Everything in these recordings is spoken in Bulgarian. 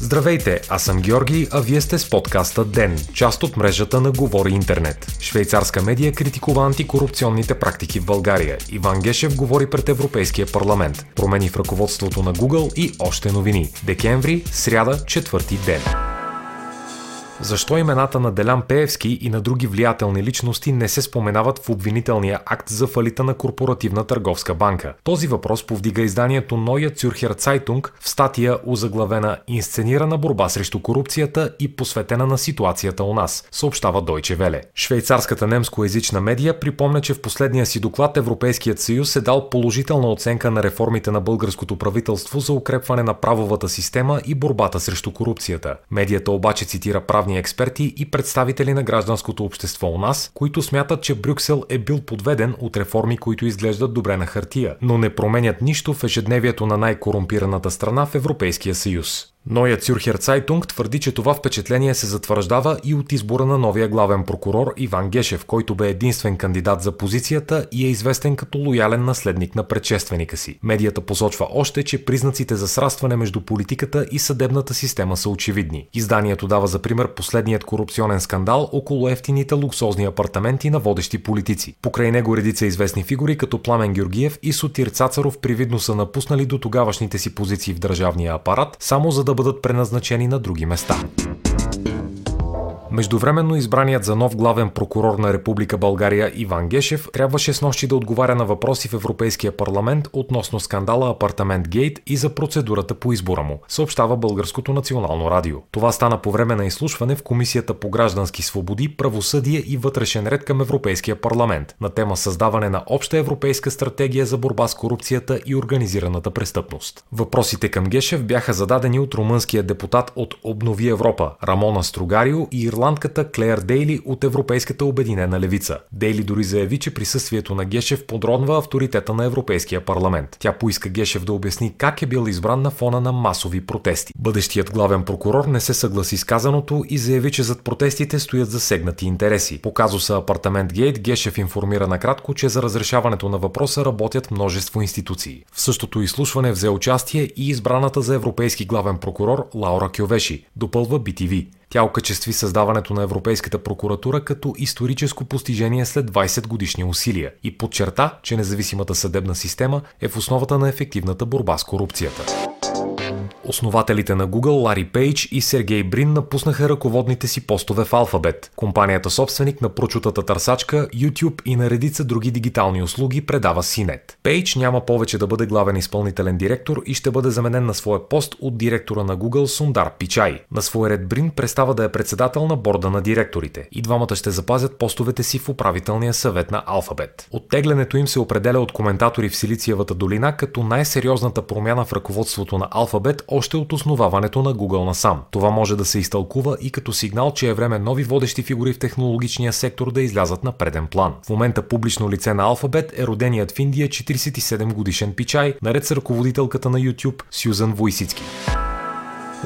Здравейте, аз съм Георги, а вие сте с подкаста ДЕН, част от мрежата на Говори Интернет. Швейцарска медия критикува антикорупционните практики в България. Иван Гешев говори пред Европейския парламент. Промени в ръководството на Google и още новини. Декември, сряда, четвърти ден. Защо имената на Делян Пеевски и на други влиятелни личности не се споменават в обвинителния акт за фалита на Корпоративна търговска банка? Този въпрос повдига изданието Neue Zürcher Zeitung в статия озаглавена Инсценирана борба срещу корупцията и посветена на ситуацията у нас, съобщава Deutsche Welle. Швейцарската немскоязична медия припомня, че в последния си доклад Европейският съюз е дал положителна оценка на реформите на българското правителство за укрепване на правовата система и борбата срещу корупцията. Медията обаче цитира правни правни експерти и представители на гражданското общество у нас, които смятат, че Брюксел е бил подведен от реформи, които изглеждат добре на хартия, но не променят нищо в ежедневието на най-корумпираната страна в Европейския съюз. Ноя Цюрхер Цайтунг твърди, че това впечатление се затвърждава и от избора на новия главен прокурор Иван Гешев, който бе единствен кандидат за позицията и е известен като лоялен наследник на предшественика си. Медията посочва още, че признаците за срастване между политиката и съдебната система са очевидни. Изданието дава за пример последният корупционен скандал около ефтините луксозни апартаменти на водещи политици. Покрай него редица известни фигури като Пламен Георгиев и Сотир Цацаров привидно са напуснали до тогавашните си позиции в държавния апарат, само за да да бъдат преназначени на други места. Междувременно избраният за нов главен прокурор на Република България Иван Гешев трябваше с нощи да отговаря на въпроси в Европейския парламент относно скандала Апартамент Гейт и за процедурата по избора му, съобщава Българското национално радио. Това стана по време на изслушване в Комисията по граждански свободи, правосъдие и вътрешен ред към Европейския парламент на тема създаване на обща европейска стратегия за борба с корупцията и организираната престъпност. Въпросите към Гешев бяха зададени от румънския депутат от Обнови Европа Рамона Стругарио и ирландския ирландката Клеер Дейли от Европейската обединена левица. Дейли дори заяви, че присъствието на Гешев подронва авторитета на Европейския парламент. Тя поиска Гешев да обясни как е бил избран на фона на масови протести. Бъдещият главен прокурор не се съгласи с казаното и заяви, че зад протестите стоят засегнати интереси. По казуса Апартамент Гейт Гешев информира накратко, че за разрешаването на въпроса работят множество институции. В същото изслушване взе участие и избраната за европейски главен прокурор Лаура Кьовеши, допълва BTV. Тя окачестви създаването на Европейската прокуратура като историческо постижение след 20 годишни усилия и подчерта, че независимата съдебна система е в основата на ефективната борба с корупцията. Основателите на Google Лари Пейдж и Сергей Брин напуснаха ръководните си постове в Alphabet, компанията собственик на прочутата търсачка, YouTube и на редица други дигитални услуги предава CNET. Пейдж няма повече да бъде главен изпълнителен директор и ще бъде заменен на своя пост от директора на Google Сундар Пичай. На свой ред Брин престава да е председател на борда на директорите и двамата ще запазят постовете си в управителния съвет на Alphabet. Оттеглянето им се определя от коментатори в Силициевата долина като най-сериозната промяна в ръководството на Alphabet още от основаването на Google насам. Това може да се изтълкува и като сигнал, че е време нови водещи фигури в технологичния сектор да излязат на преден план. В момента публично лице на Alphabet е роденият в Индия 47 годишен пичай, наред с ръководителката на YouTube Сюзан Войсицки.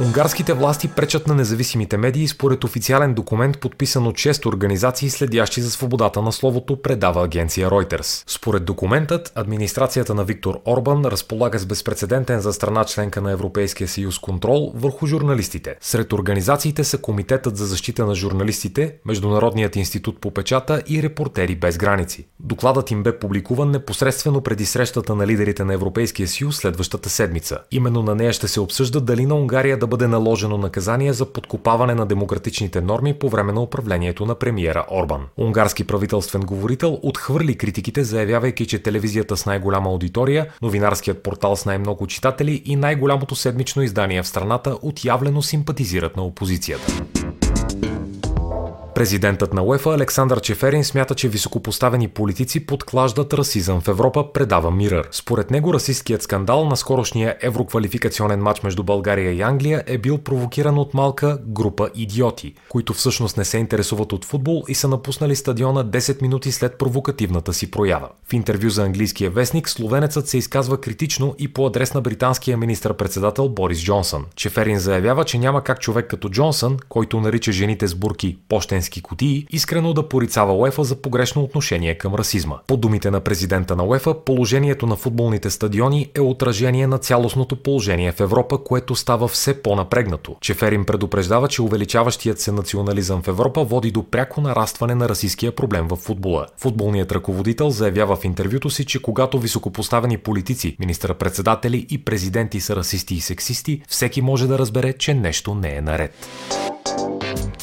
Унгарските власти пречат на независимите медии според официален документ, подписан от 6 организации, следящи за свободата на словото, предава агенция Reuters. Според документът, администрацията на Виктор Орбан разполага с безпредседентен за страна членка на Европейския съюз контрол върху журналистите. Сред организациите са Комитетът за защита на журналистите, Международният институт по печата и Репортери без граници. Докладът им бе публикуван непосредствено преди срещата на лидерите на Европейския съюз следващата седмица. Именно на нея ще се обсъжда дали на Унгария да да бъде наложено наказание за подкопаване на демократичните норми по време на управлението на премиера Орбан. Унгарски правителствен говорител отхвърли критиките, заявявайки, че телевизията с най-голяма аудитория, новинарският портал с най-много читатели и най-голямото седмично издание в страната отявлено симпатизират на опозицията. Президентът на УЕФА Александър Чеферин смята, че високопоставени политици подклаждат расизъм в Европа, предава Мирър. Според него расистският скандал на скорошния евроквалификационен матч между България и Англия е бил провокиран от малка група идиоти, които всъщност не се интересуват от футбол и са напуснали стадиона 10 минути след провокативната си проява. В интервю за английския вестник словенецът се изказва критично и по адрес на британския министр-председател Борис Джонсън. Чеферин заявява, че няма как човек като Джонсън, който нарича жените с бурки почтенски портселенски кутии, искрено да порицава УЕФА за погрешно отношение към расизма. По думите на президента на УЕФА, положението на футболните стадиони е отражение на цялостното положение в Европа, което става все по-напрегнато. Чеферин предупреждава, че увеличаващият се национализъм в Европа води до пряко нарастване на расистския проблем в футбола. Футболният ръководител заявява в интервюто си, че когато високопоставени политици, министър-председатели и президенти са расисти и сексисти, всеки може да разбере, че нещо не е наред.